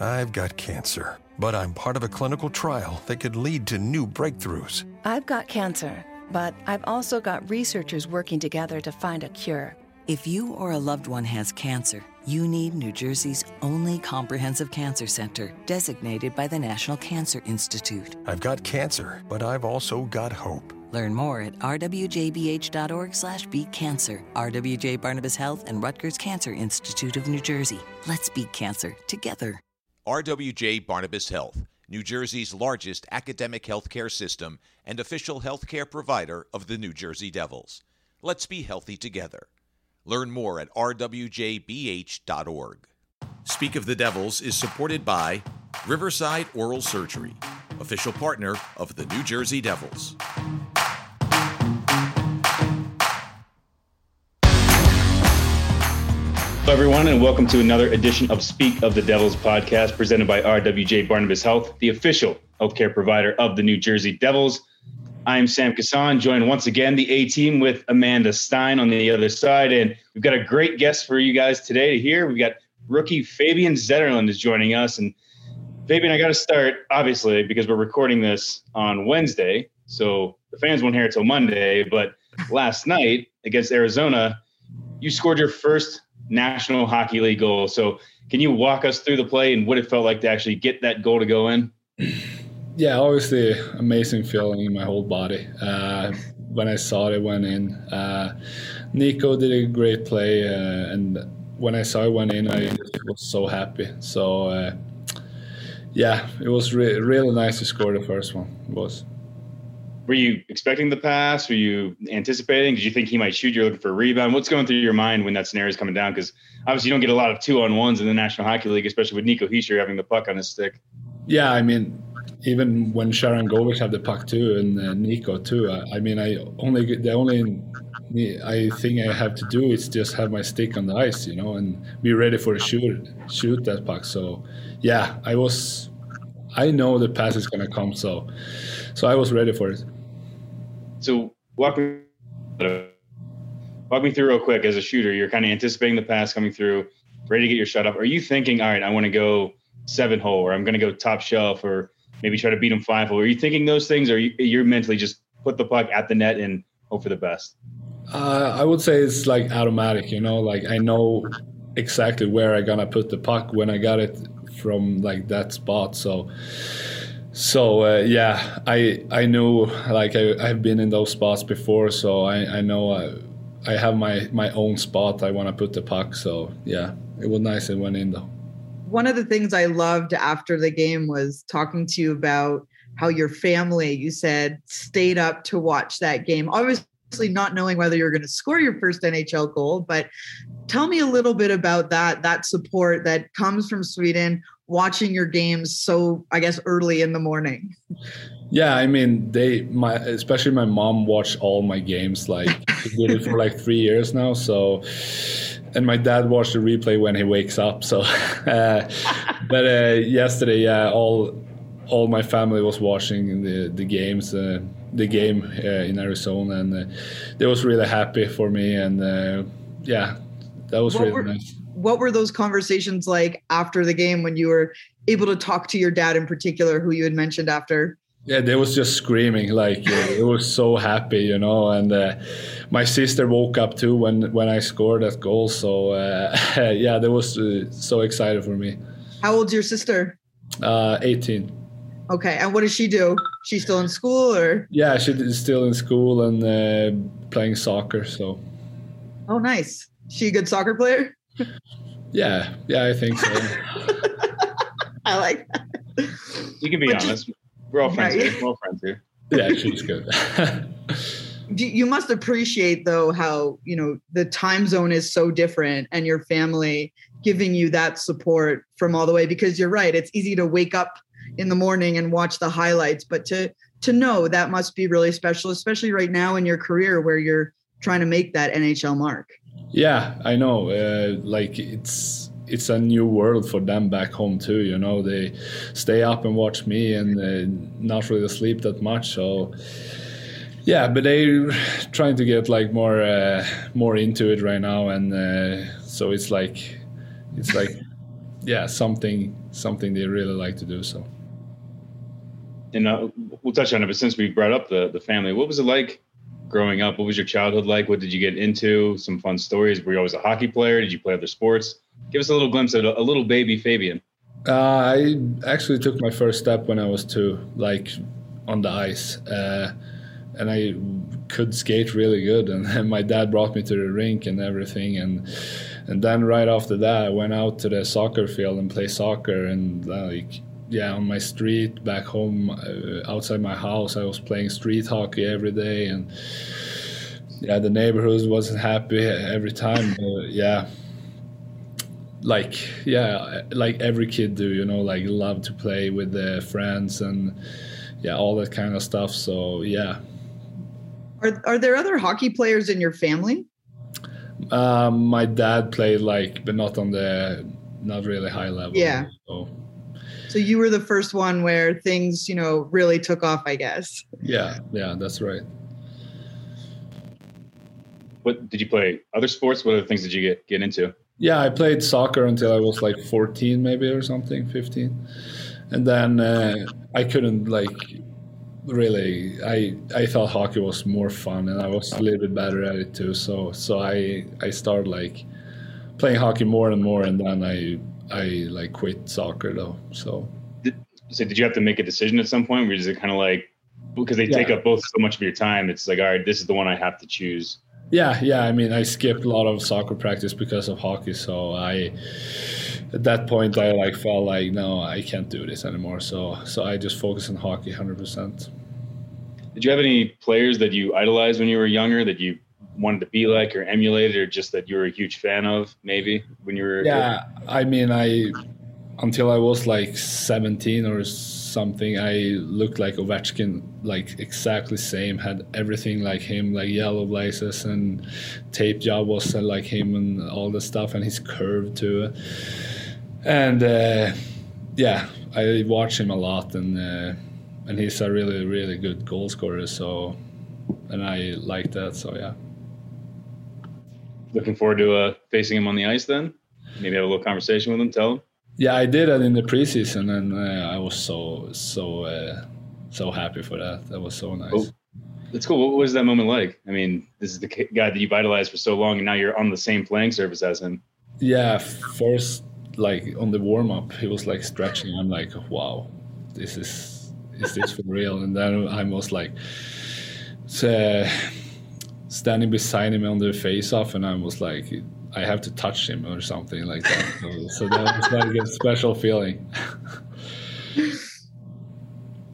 I've got cancer, but I'm part of a clinical trial that could lead to new breakthroughs. I've got cancer, but I've also got researchers working together to find a cure. If you or a loved one has cancer, you need New Jersey's only comprehensive cancer center, designated by the National Cancer Institute. I've got cancer, but I've also got hope. Learn more at rwjbh.org slash beat cancer. RWJ Barnabas Health and Rutgers Cancer Institute of New Jersey. Let's beat cancer together. RWJ Barnabas Health, New Jersey's largest academic healthcare system and official healthcare provider of the New Jersey Devils. Let's be healthy together. Learn more at rwjbh.org. Speak of the Devils is supported by Riverside Oral Surgery, official partner of the New Jersey Devils. Everyone, and welcome to another edition of Speak of the Devils podcast presented by RWJ Barnabas Health, the official healthcare provider of the New Jersey Devils. I'm Sam Kasan, joined once again the A team with Amanda Stein on the other side. And we've got a great guest for you guys today to hear. We've got rookie Fabian Zetterlund is joining us. And Fabian, I got to start, obviously, because we're recording this on Wednesday. So the fans won't hear it till Monday. But last night against Arizona, you scored your first National Hockey League goal. So can you walk us through the play and what it felt like to actually get that goal to go in? Yeah, obviously, amazing feeling in my whole body. Uh, when I saw it went in, uh, Nico did a great play, uh, and when I saw it went in, I was so happy. So, uh, yeah, it was re- really nice to score the first one. It was. Were you expecting the pass? Were you anticipating? Did you think he might shoot? You're looking for a rebound. What's going through your mind when that scenario is coming down? Because obviously you don't get a lot of two on ones in the National Hockey League, especially with Nico Hischier having the puck on his stick. Yeah, I mean, even when Sharangovich had the puck too, and uh, Nico too. I, I, mean, I only the only I think I have to do is just have my stick on the ice, you know, and be ready for the shoot shoot that puck. So, yeah, I was. I know the pass is gonna come, so so I was ready for it. So walk me walk me through real quick as a shooter. You're kind of anticipating the pass coming through, ready to get your shot up. Are you thinking, all right, I want to go seven hole, or I'm going to go top shelf, or maybe try to beat him five hole? Are you thinking those things, or you, you're mentally just put the puck at the net and hope for the best? Uh, I would say it's like automatic, you know, like I know exactly where I'm gonna put the puck when I got it from like that spot. So so uh, yeah, I I knew like I, I've been in those spots before, so I I know I, I have my my own spot I want to put the puck. So yeah, it was nice it went in though. One of the things I loved after the game was talking to you about how your family, you said, stayed up to watch that game. Obviously, not knowing whether you're going to score your first NHL goal, but tell me a little bit about that that support that comes from Sweden watching your games so I guess early in the morning? Yeah, I mean they my especially my mom watched all my games like did it for like three years now. So and my dad watched the replay when he wakes up. So uh, but uh, yesterday, yeah, all all my family was watching the the games. Uh, the game uh, in Arizona, and uh, they was really happy for me, and uh, yeah, that was what really were, nice what were those conversations like after the game when you were able to talk to your dad in particular, who you had mentioned after? Yeah, they was just screaming like it was so happy, you know. And uh, my sister woke up too when when I scored that goal. So uh, yeah, that was uh, so excited for me. How old's your sister? Uh, 18. Okay, and what does she do? She's still in school, or? Yeah, she's still in school and uh, playing soccer. So. Oh, nice. She a good soccer player? Yeah, yeah, I think so. I like that. You can be but honest. Just, We're all friends right. here. We're all friends here. Yeah, she's good. you must appreciate though how you know the time zone is so different and your family giving you that support from all the way because you're right it's easy to wake up in the morning and watch the highlights but to to know that must be really special especially right now in your career where you're trying to make that NHL mark yeah, I know. Uh, like it's it's a new world for them back home too. You know, they stay up and watch me and uh, not really sleep that much. So yeah, but they're trying to get like more uh, more into it right now, and uh, so it's like it's like yeah something something they really like to do. So. And uh, we'll touch on it, but since we brought up the the family, what was it like growing up? What was your childhood like? What did you get into? Some fun stories. Were you always a hockey player? Did you play other sports? Give us a little glimpse of a, little baby Fabian. Uh, I actually took my first step when I was two, like on the ice, uh, and I could skate really good. And, and, my dad brought me to the rink and everything, and and then right after that, I went out to the soccer field and play soccer, and like yeah, on my street back home, uh, outside my house, I was playing street hockey every day, and yeah, the neighborhood wasn't happy every time. But, yeah like yeah like every kid do you know like love to play with their friends and yeah all that kind of stuff so yeah are, are there other hockey players in your family um, my dad played like but not on the not really high level yeah so. So you were the first one where things you know really took off i guess yeah yeah that's right what did you play other sports what other things did you get get into yeah, I played soccer until I was like 14, maybe or something, 15, and then uh, I couldn't like really. I I thought hockey was more fun, and I was a little bit better at it too. So so I I started like playing hockey more and more, and then I I like quit soccer though. So. Did, so did you have to make a decision at some point? Where is it kind of like because they yeah. take up both so much of your time? It's like all right, this is the one I have to choose. Yeah, yeah. I mean, I skipped a lot of soccer practice because of hockey. So I, at that point, I like felt like no, I can't do this anymore. So so I just focus on hockey, hundred percent. Did you have any players that you idolized when you were younger that you wanted to be like or emulate, or just that you were a huge fan of? Maybe when you were. Yeah, I mean, I until I was like seventeen or something. I looked like Ovechkin, like exactly same. Had everything like him, like yellow blazers and tape job was uh, like him and all the stuff, and his curve too. And uh, yeah, I watch him a lot, and uh, and he's a really really good goal scorer. So, and I like that. So yeah. Looking forward to uh, facing him on the ice then. Maybe have a little conversation with him. Tell him. Yeah, I did that in the preseason, and uh, I was so so uh, so happy for that. That was so nice. Oh, that's cool. What was that moment like? I mean, this is the guy that you've idolized for so long, and now you're on the same playing surface as him. Yeah, first like on the warm up, he was like stretching. I'm like, wow, this is is this for real? And then I was like, uh, standing beside him on the face off, and I was like I have to touch him or something like that. So, that was like a special feeling.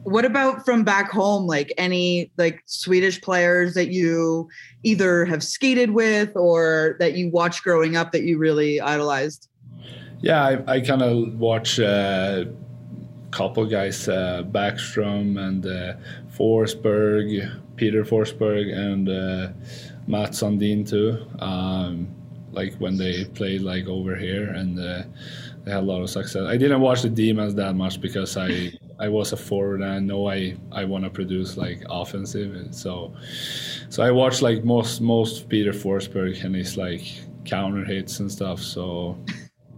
what about from back home? Like any like Swedish players that you either have skated with or that you watched growing up that you really idolized? Yeah, I, I kind of watch a uh, couple guys, uh, Backstrom and uh, Forsberg, Peter Forsberg, and uh, Mats Sundin too. Um, like when they played like over here and uh, they had a lot of success. I didn't watch the D-men that much because I I was a forward and I know I I want to produce like offensive and so so I watched like most most Peter Forsberg and his like counter hits and stuff. So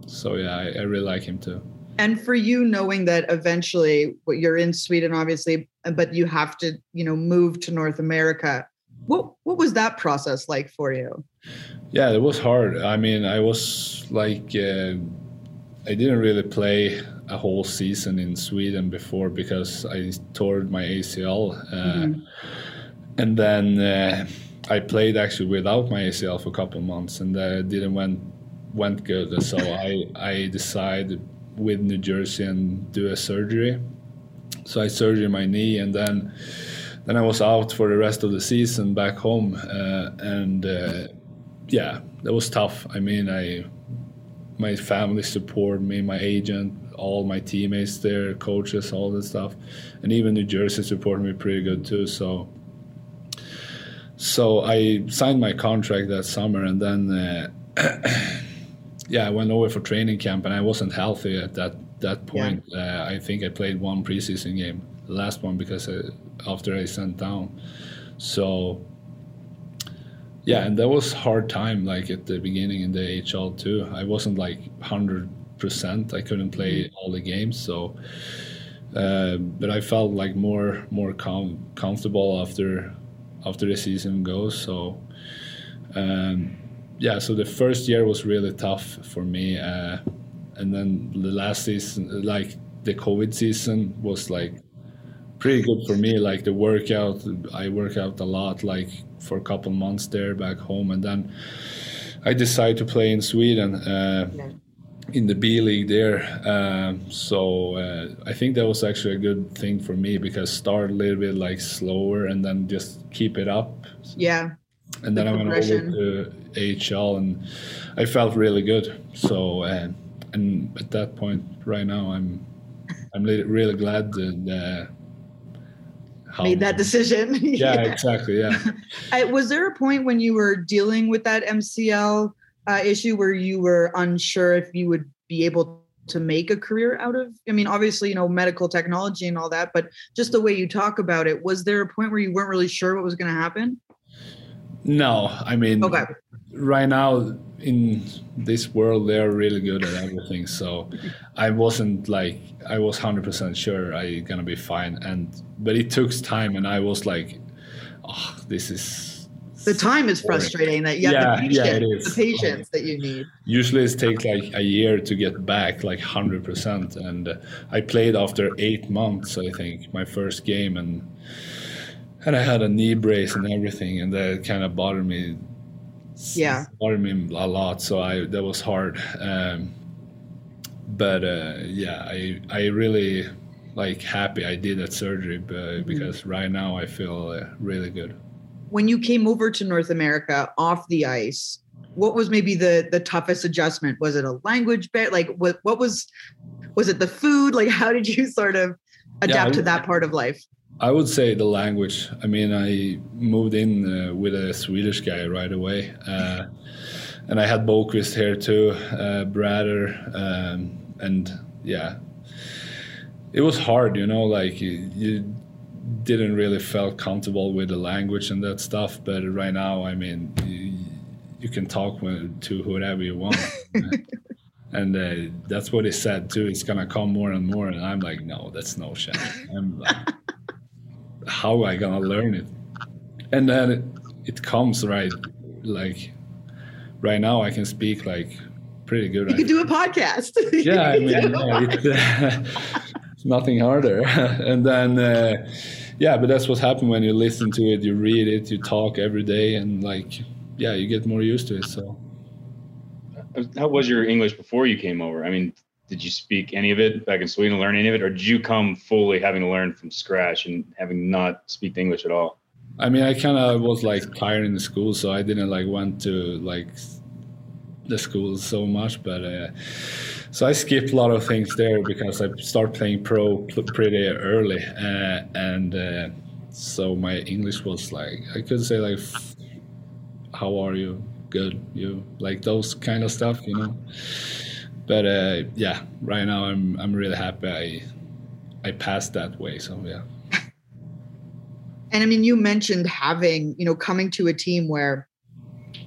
so yeah, I, I really like him too. And for you, knowing that eventually you're in Sweden, obviously, but you have to, you know, move to North America. What what was that process like for you? Yeah, it was hard. I mean, I was like, uh, I didn't really play a whole season in Sweden before because I tore my ACL, uh, mm-hmm. and then uh, I played actually without my ACL for a couple months, and that didn't went went good. So I I decided with New Jersey and do a surgery. So I surgery my knee, and then then I was out for the rest of the season back home, uh, and uh, yeah, that was tough. I mean, I my family support me, my agent, all my teammates there, coaches, all that stuff, and even New Jersey supported me pretty good too. So, so I signed my contract that summer, and then uh, yeah, I went over for training camp, and I wasn't healthy at that that point. Yeah. Uh, I think I played one preseason game, the last one because uh, after I sent down, so yeah and that was hard time like at the beginning in the AHL too i wasn't like 100 percent. I couldn't play all the games, so. Uh, but I felt like more more com- comfortable after after the season goes. So um, yeah, so the first year was really tough for me, uh, and then the last season, like the COVID season, was like pretty good for me. Like the workout, I work out a lot, like for a couple months there back home, and then I decided to play in Sweden. Uh, yeah in the B League there. Um, so uh, I think that was actually a good thing for me because start a little bit like slower and then just keep it up. Yeah. And then the I went over to AHL and I felt really good. So uh, and at that point, right now, I'm I'm really glad that. Uh, made that decision. yeah, yeah, exactly. Yeah. I, was there a point when you were dealing with that MCL uh, issue where you were unsure if you would be able to make a career out of i mean obviously you know medical technology and all that but just the way you talk about it was there a point where you weren't really sure what was going to happen no i mean okay right now in this world they're really good at everything so i wasn't like i was 100% sure i gonna be fine and but it took time and i was like oh this is the time is frustrating that you have yeah, the patience, yeah, it is. the patience that you need. Usually it takes like a year to get back, like hundred percent. And uh, I played after eight months, I think, my first game, and and I had a knee brace and everything, and that kind of bothered me. Yeah, bothered me a lot. So I that was hard. Um, but uh, yeah, I I really like happy I did that surgery, but, mm-hmm. because right now I feel uh, really good when you came over to North America off the ice, what was maybe the the toughest adjustment? Was it a language bit? Like what what was was it the food? Like how did you sort of adapt yeah, to that part of life? I would say the language. I mean, I moved in uh, with a Swedish guy right away, uh, and I had Boqvist here too, uh, Bratt, um, and yeah, it was hard. You know, like you, you didn't really felt comfortable with the language and that stuff. But right now, I mean, you, you can talk with, to whoever you want. and uh, that's what he said too. It's gonna come more and more, and I'm like, no, that's no chance. I'm like, how am I gonna learn it? And then it, it comes right, like right now I can speak like pretty good. You can do a podcast. yeah, I mean, yeah, it's, uh, it's, nothing harder. and then. Uh, yeah, but that's what happened when you listen to it, you read it, you talk every day, and like, yeah, you get more used to it. So, how was your English before you came over? I mean, did you speak any of it back in Sweden, learn any of it, or did you come fully having to learn from scratch and having not speak English at all? I mean, I kind of was like tired in the school, so I didn't like went to like the school so much, but. Uh, so I skipped a lot of things there because I started playing pro pretty early, uh, and uh, so my English was like I could say like, "How are you? Good, you?" Like those kind of stuff, you know. But uh, yeah, right now I'm I'm really happy I I passed that way. So yeah. And I mean, you mentioned having you know coming to a team where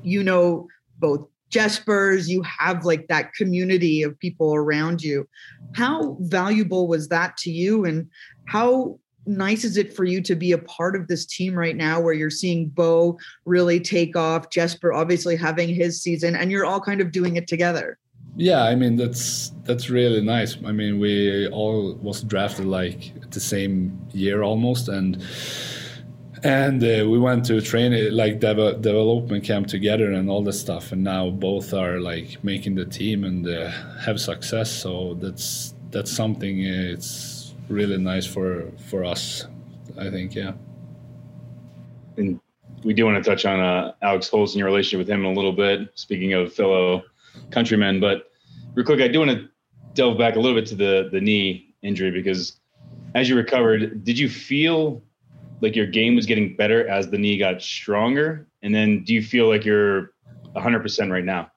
you know both Jespers, you have like that community of people around you. How valuable was that to you? And how nice is it for you to be a part of this team right now where you're seeing Bo really take off, Jesper obviously having his season, and you're all kind of doing it together? Yeah, I mean that's that's really nice. I mean we all was drafted like the same year almost and and uh, we went to train like dev- development camp together and all that stuff and now both are like making the team and uh, have success so that's that's something uh, it's really nice for for us i think yeah and we do want to touch on uh, alex Holtz and your relationship with him in a little bit speaking of fellow countrymen but real quick i do want to delve back a little bit to the the knee injury because as you recovered did you feel like your game was getting better as the knee got stronger? And then do you feel like you're 100% right now?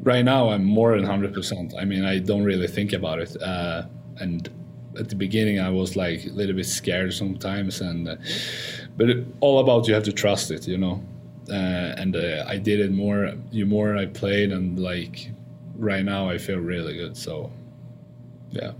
Right now, I'm more than 100%. I mean, I don't really think about it. Uh, and at the beginning, I was like a little bit scared sometimes. And uh, but it, all about you have to trust it, you know. Uh, and uh, I did it more. You more I played, and like right now I feel really good. So, yeah.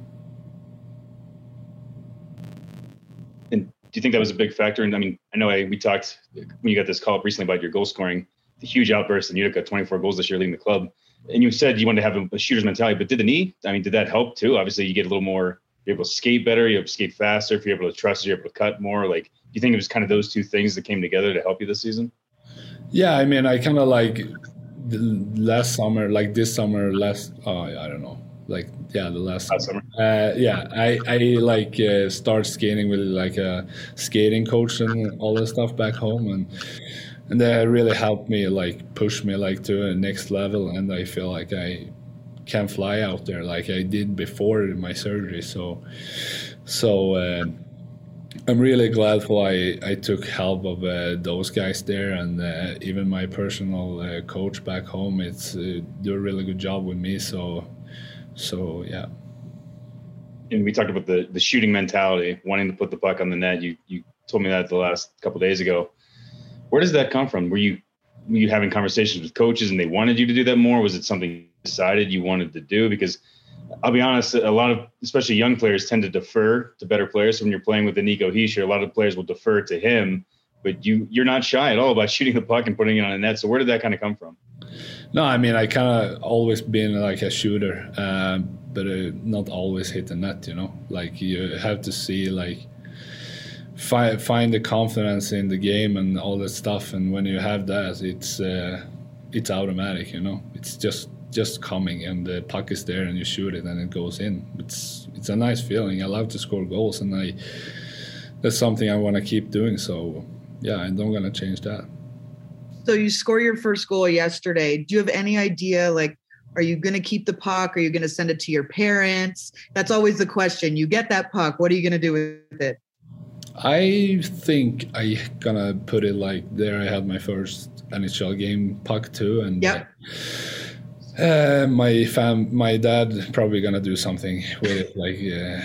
And do you think that was a big factor? And I mean, I know I, we talked when you got this call up recently about your goal scoring, the huge outburst in Utica, 24 goals this year leading the club. And you said you wanted to have a, a shooter's mentality, but did the knee? I mean, did that help too? Obviously, you get a little more. You're able to skate better. You're able to skate faster. If you're able to trust, you're able to cut more. Like, do you think it was kind of those two things that came together to help you this season? Yeah, I mean, I kind of like last summer, like this summer, last. Oh, I don't know like yeah the last, last summer uh, yeah i i like uh, start skating with like a skating coach and all this stuff back home and and that really helped me like push me like to a next level and i feel like i can fly out there like i did before my surgery so so uh, I'm really glad for I, I took help of uh, those guys there and uh, even my personal uh, coach back home. It's uh, do a really good job with me. So so yeah. And we talked about the the shooting mentality, wanting to put the puck on the net. You you told me that the last couple days ago. Where does that come from? Were you were you having conversations with coaches and they wanted you to do that more? Was it something you decided you wanted to do? Because I'll be honest, a lot of especially young players tend to defer to better players. So when you're playing with the Nico Hischier, a lot of players will defer to him, but you you're not shy at all about shooting the puck and putting it on a net. So where did that kind of come from? No, I mean I kind of always been like a shooter, uh, but uh, not always hit the net. You know, like you have to see like find find the confidence in the game and all that stuff. And when you have that, it's uh, it's automatic. You know, it's just just coming and the puck is there and you shoot it and it goes in. It's it's a nice feeling. I love to score goals and I that's something I want to keep doing. So yeah, I'm not gonna change that. So you score your first goal yesterday. Do you have any idea like are you going to keep the puck? Are you going to send it to your parents? That's always the question. You get that puck. What are you going to do with it? I think I gonna put it like there. I had my first NHL game puck too, and yep. uh, my fam, my dad probably gonna do something with it, like uh,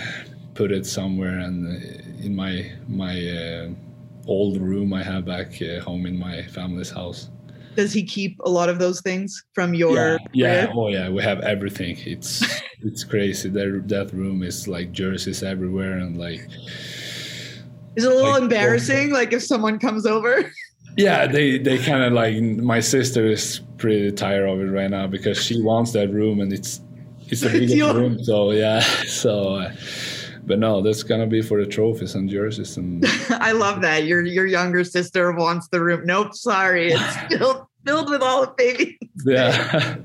put it somewhere and uh, in my my uh, old room I have back uh, home in my family's house. Does he keep a lot of those things from your? Yeah, yeah. oh yeah, we have everything. It's it's crazy. That that room is like jerseys everywhere and like. Is it a little like, embarrassing? Like if someone comes over. Yeah, they they kind of like my sister is pretty tired of it right now because she wants that room and it's it's a big room. So yeah, so. Uh, but no, that's gonna be for the trophies and jerseys. And I love that your your younger sister wants the room. Nope, sorry, it's still filled with all the babies. Yeah.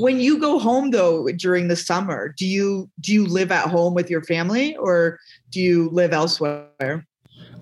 when you go home though during the summer, do you do you live at home with your family or do you live elsewhere?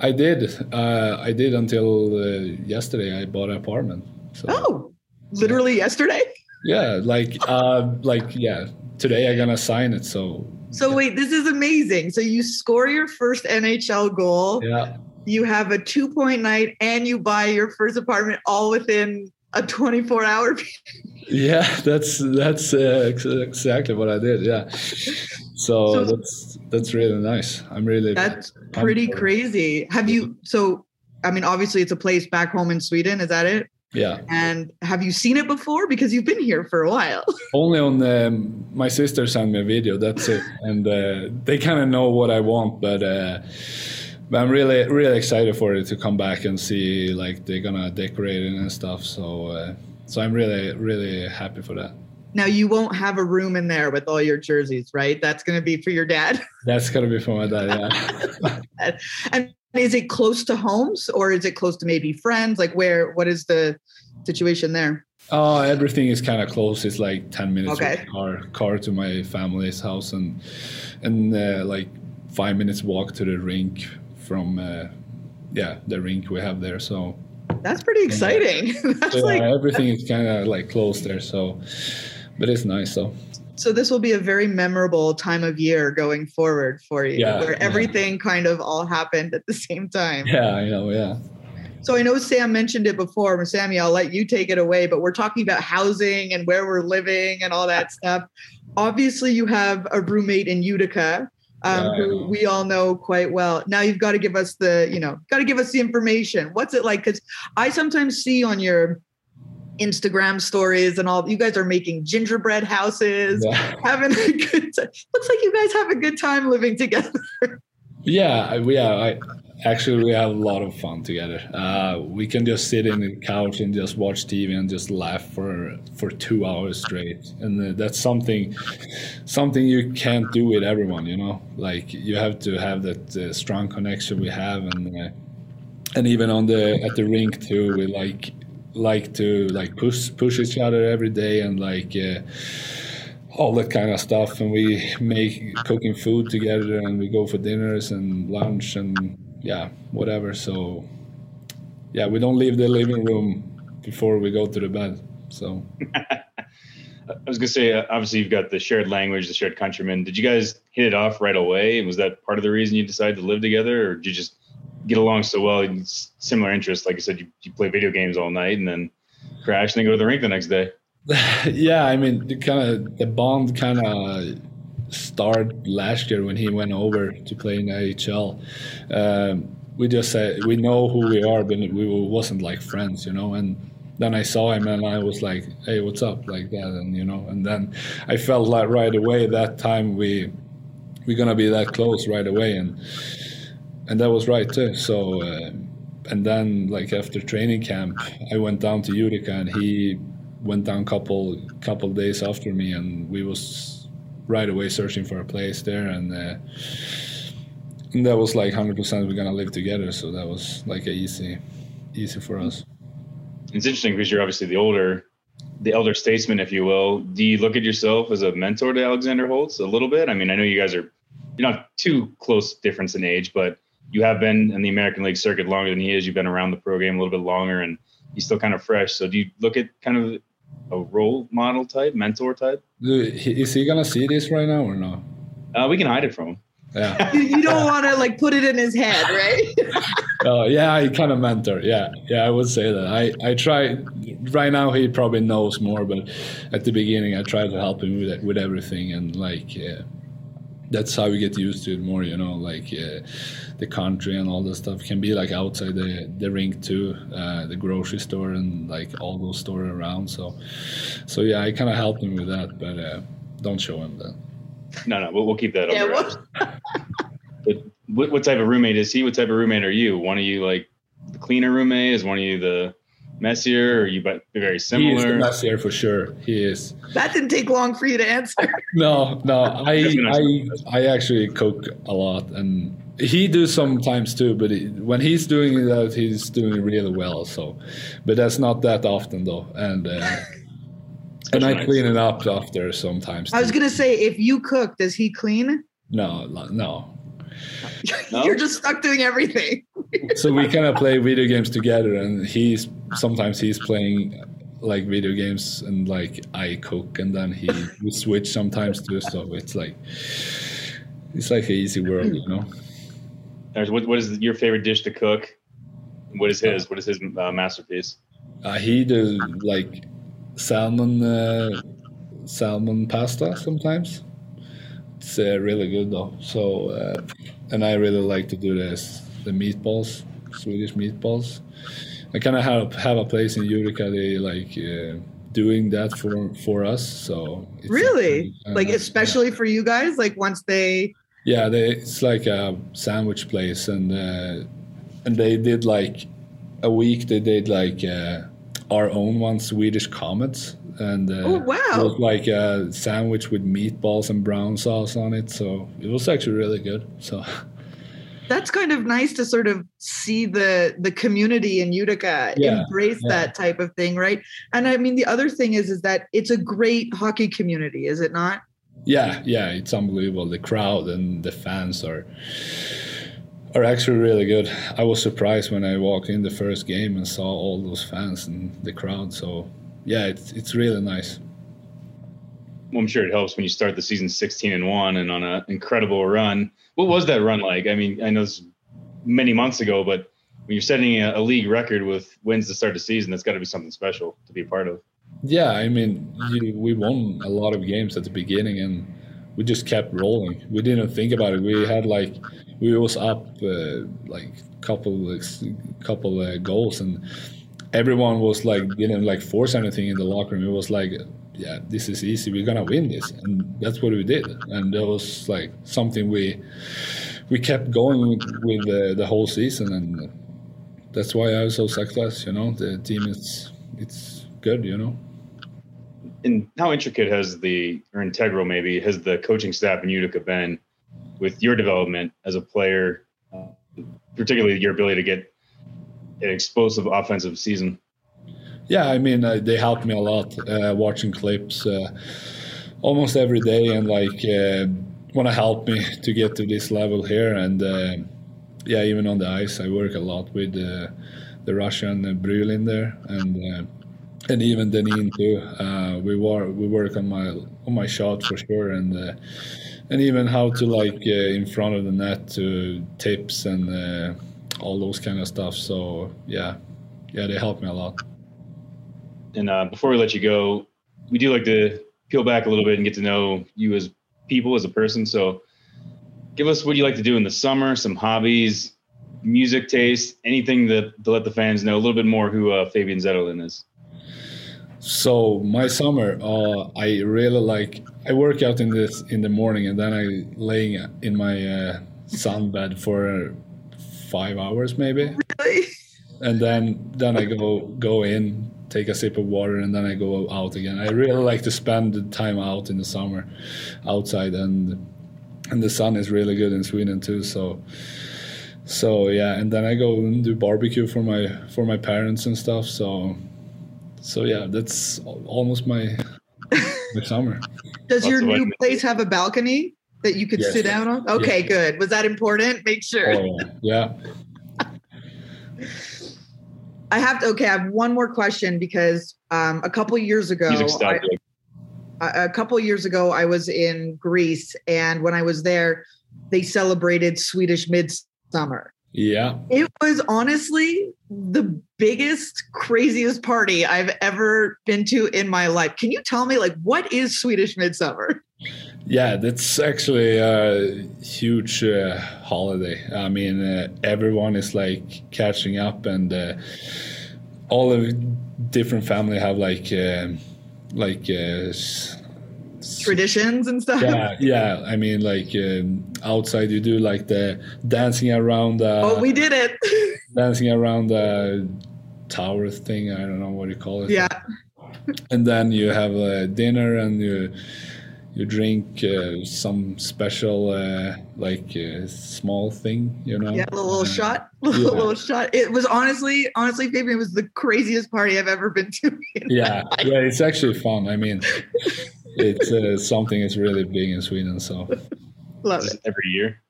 I did. Uh, I did until uh, yesterday. I bought an apartment. So. Oh, literally yesterday? Yeah, like uh, like yeah. Today I'm gonna sign it. So so wait, this is amazing. So you score your first NHL goal. Yeah. You have a two point night and you buy your first apartment all within a 24 hour yeah that's that's uh, exactly what i did yeah so, so, that's that's really nice i'm really that's pretty crazy have you so i mean obviously it's a place back home in sweden is that it yeah. And have you seen it before? Because you've been here for a while. Only on um, my sister sent me a video. That's it, and uh, they kind of know what I want, but. Uh, but I'm really, really excited for it to come back and see like they're gonna decorate it and stuff. So, uh, so I'm really, really happy for that. Now you won't have a room in there with all your jerseys, right? That's going to be for your dad. That's going to be for my dad. Yeah. and is it close to homes or is it close to maybe friends? Like where, what is the situation there? Oh, everything is kind of close. It's like 10 minutes okay. car, car to my family's house and, and uh, like five minutes walk to the rink from, uh, yeah, the rink we have there. So that's pretty exciting. that's so, like, everything is kind of like close there. So, but it's nice. So so this will be a very memorable time of year going forward for you, yeah, where everything yeah. kind of all happened at the same time. Yeah, I know. Yeah. So I know Sam mentioned it before. Sammy, I'll let you take it away, but we're talking about housing and where we're living and all that stuff. Obviously, you have a roommate in Utica. Um, yeah, who we all know quite well. Now you've got to give us the, you know, got to give us the information. What's it like? Because I sometimes see on your Instagram stories and all. You guys are making gingerbread houses, Yeah. having a good time. Looks like you guys have a good time living together. Yeah, we yeah. I actually we have a lot of fun together. Uh, we can just sit in the couch and just watch TV and just laugh for for two hours straight, and uh, that's something something you can't do with everyone. You know, like you have to have that uh, strong connection we have, and uh, and even on the at the rink too, we like like to like push push each other every day and like. Uh, all that kind of stuff and we make cooking food together and we go for dinners and lunch and yeah whatever so yeah we don't leave the living room before we go to the bed so I was gonna say, uh, obviously, you've got the shared language, the shared countrymen. Did you guys hit it off right away? Was that part of the reason you decided to live together, or did you just get along so well? Similar interests, like i said, you, you play video games all night and then crash and then go to the rink the next day. yeah i mean the kind of the bond kind of started last year when he went over to play in AHL. Um, we just said we know who we are, but we wasn't like friends, you know. And then I saw him and I was like, "Hey, what's up?" like that, and you know. And then I felt like right away that time we we're gonna be that close right away, and and that was right too. So. Uh, and then, like after training camp, I went down to Utica, and he went down couple couple days after me, and we was right away searching for a place there, and, uh, and that was like hundred percent we're gonna live together. So that was like easy, easy for us. It's interesting because you're obviously the older, the elder statesman, if you will. Do you look at yourself as a mentor to Alexander Holtz a little bit? I mean, I know you guys are you're not too close difference in age, but you have been in the American League circuit longer than he is. You've been around the pro game a little bit longer, and he's still kind of fresh. So do you look at kind of a role model type, mentor type? Is he gonna see this right now or no? Uh, we can hide it from him. Yeah. you, you don't want to like put it in his head, right? Oh yeah, I kind of mentor. Yeah, yeah, I would say that. I I try. Right now, he probably knows more, but at the beginning, I tried to help him with with everything, and like uh, that's how we get used to it more. You know, like uh, the country and all that stuff can be like outside the the rink too, uh, the grocery store and like all those stores around. So, so yeah, I kind of helped him with that, but uh, don't show him that. No, no, we'll, we'll keep that. Yeah, under well- wraps. But what, what type of roommate is he? What type of roommate are you? One of you like the cleaner roommate? Is one of you the messier? Or you but very He is the similar? messier for sure. He is. that didn't take long for you to answer. No, no, I, I, I actually cook a lot, and he do sometimes too. But he, when he's doing that, he's doing really well. So, but that's not that often though, and uh, and I clean it up after sometimes. I was gonna say, if you cook, does he clean? no, no, no. No? You're just stuck doing everything. So we kind of play video games together, and he's sometimes he's playing like video games, and like I cook, and then he we switch sometimes too. So it's like it's like an easy world, you know. What, what is your favorite dish to cook? What is his? What is his uh, masterpiece? Uh, he does like salmon, uh, salmon pasta sometimes. It's uh, really good though. So, uh, and I really like to do this the meatballs, Swedish meatballs. I kind of have have a place in Utica. They like uh, doing that for for us. So it's Really? uh, Like especially for you guys, like once they yeah, they, it's like a sandwich place, and uh, and they did like a week. They did like uh, our own one, Swedish comets, and uh, Oh, wow. it was like a sandwich with meatballs and brown sauce on it. So it was actually really good. So that's kind of nice to sort of see the the community in Utica Yeah, embrace yeah. that type of thing, right? And I mean the other thing is is that it's a great hockey community, is it not? yeah, yeah, it's unbelievable. The crowd and the fans are are actually really good. I was surprised when I walked in the first game and saw all those fans and the crowd. So yeah, it's it's really nice. Well, I'm sure it helps when you start the season 16 and one and on an incredible run. What was that run like? I mean, I know it's many months ago, but when you're setting a, a league record with wins to start the season, that's got to be something special to be a part of. Yeah, I mean, we won a lot of games at the beginning, and we just kept rolling. We didn't think about it. We had like we was up uh, like couple couple uh, goals, and everyone was like didn't like force anything in the locker room. It was like, yeah, this is easy. We're gonna win this, and that's what we did. And that was like something we we kept going with, the, the whole season, and that's why I was so successful. You know, the team is it's good. You know. And how intricate has the or integral maybe has the coaching staff in Utica been with your development as a player, uh, particularly your ability to get an explosive offensive season? Yeah, I mean uh, they helped me a lot uh, watching clips uh, almost every day, and like uh, want to help me to get to this level here. And uh, yeah, even on the ice, I work a lot with uh, the Russian uh, Brylin there, and and even Dineen too. we work we work on my on my shot for sure, and and even how to like in front of the net to tips and all those kind of stuff. So yeah, yeah, they help me a lot. And uh, before we let you go, we do like to peel back a little bit and get to know you as people, as a person. So give us what you like to do in the summer, some hobbies, music taste, anything that to let the fans know a little bit more who uh, Fabian Zetterlund is. So my summer, uh, I really like. I work out in this in the morning, and then I lay in my uh, sunbed for five hours maybe. Really? And then then I go go in, take a sip of water, and then I go out again. I really like to spend the time out in the summer, outside, and and the sun is really good in Sweden too. So so yeah, and then I go and do barbecue for my for my parents and stuff. So so yeah, that's almost my my summer. Does your new place have a balcony? That you could yes. sit down on? Okay, yes. good. Was that important? Make sure. Oh, yeah. I have to. Okay, I have one more question because um, a couple years ago, I, a couple years ago, I was in Greece, and when I was there, they celebrated Swedish Midsummer. Yeah. It was honestly the biggest, craziest party I've ever been to in my life. Can you tell me, like, what is Swedish Midsummer? Yeah, that's actually a huge uh, holiday. I mean, uh, everyone is like catching up, and uh, all the different family have like um, like uh, traditions and stuff. Yeah, yeah. I mean, like um, outside, you do like the dancing around. Uh, oh, we did it. dancing around the tower thing. I don't know what you call it. Yeah. And then you have a dinner, and you you drink uh, some special uh, like uh, small thing you know? Yeah a little, little shot. Little, yeah. little shot. It was honestly honestly fabian was the craziest party i've ever been to. Yeah. Yeah it's actually fun. I mean it's uh, something that's really big in sweden so. Love it. every year?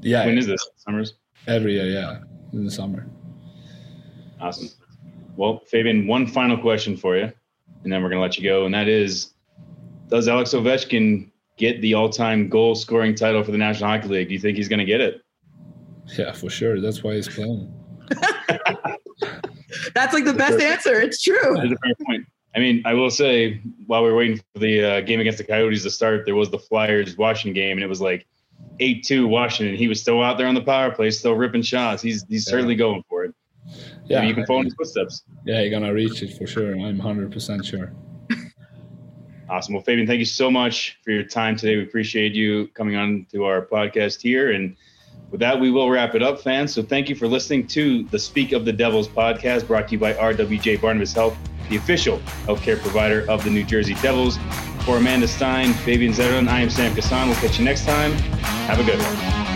Yeah. When is this summers? Every year yeah. In the summer. Awesome. Well fabian one final question for you and then we're going to let you go and that is does Alex Ovechkin get the all-time goal scoring title for the National Hockey League? Do you think he's going to get it? Yeah, for sure. That's why he's playing. That's like the best answer. It's true. That's a fair point. I mean, I will say, while we are waiting for the uh, game against the Coyotes to start, there was the Flyers Washington game, and it was like eight two Washington. He was still out there on the power play, still ripping shots. He's he's yeah. certainly going for it. Yeah, Maybe you can follow in his footsteps. Yeah, you're gonna reach it for sure. I'm hundred percent sure. Awesome. Well, Fabian, thank you so much for your time today. We appreciate you coming on to our podcast here. And with that, we will wrap it up, fans. So thank you for listening to the Speak of the Devils podcast brought to you by RWJ Barnabas Health, the official healthcare provider of the New Jersey Devils. For Amanda Stein, Fabian Zetterlund, I am Sam Kasan. We'll catch you next time. Have a good one.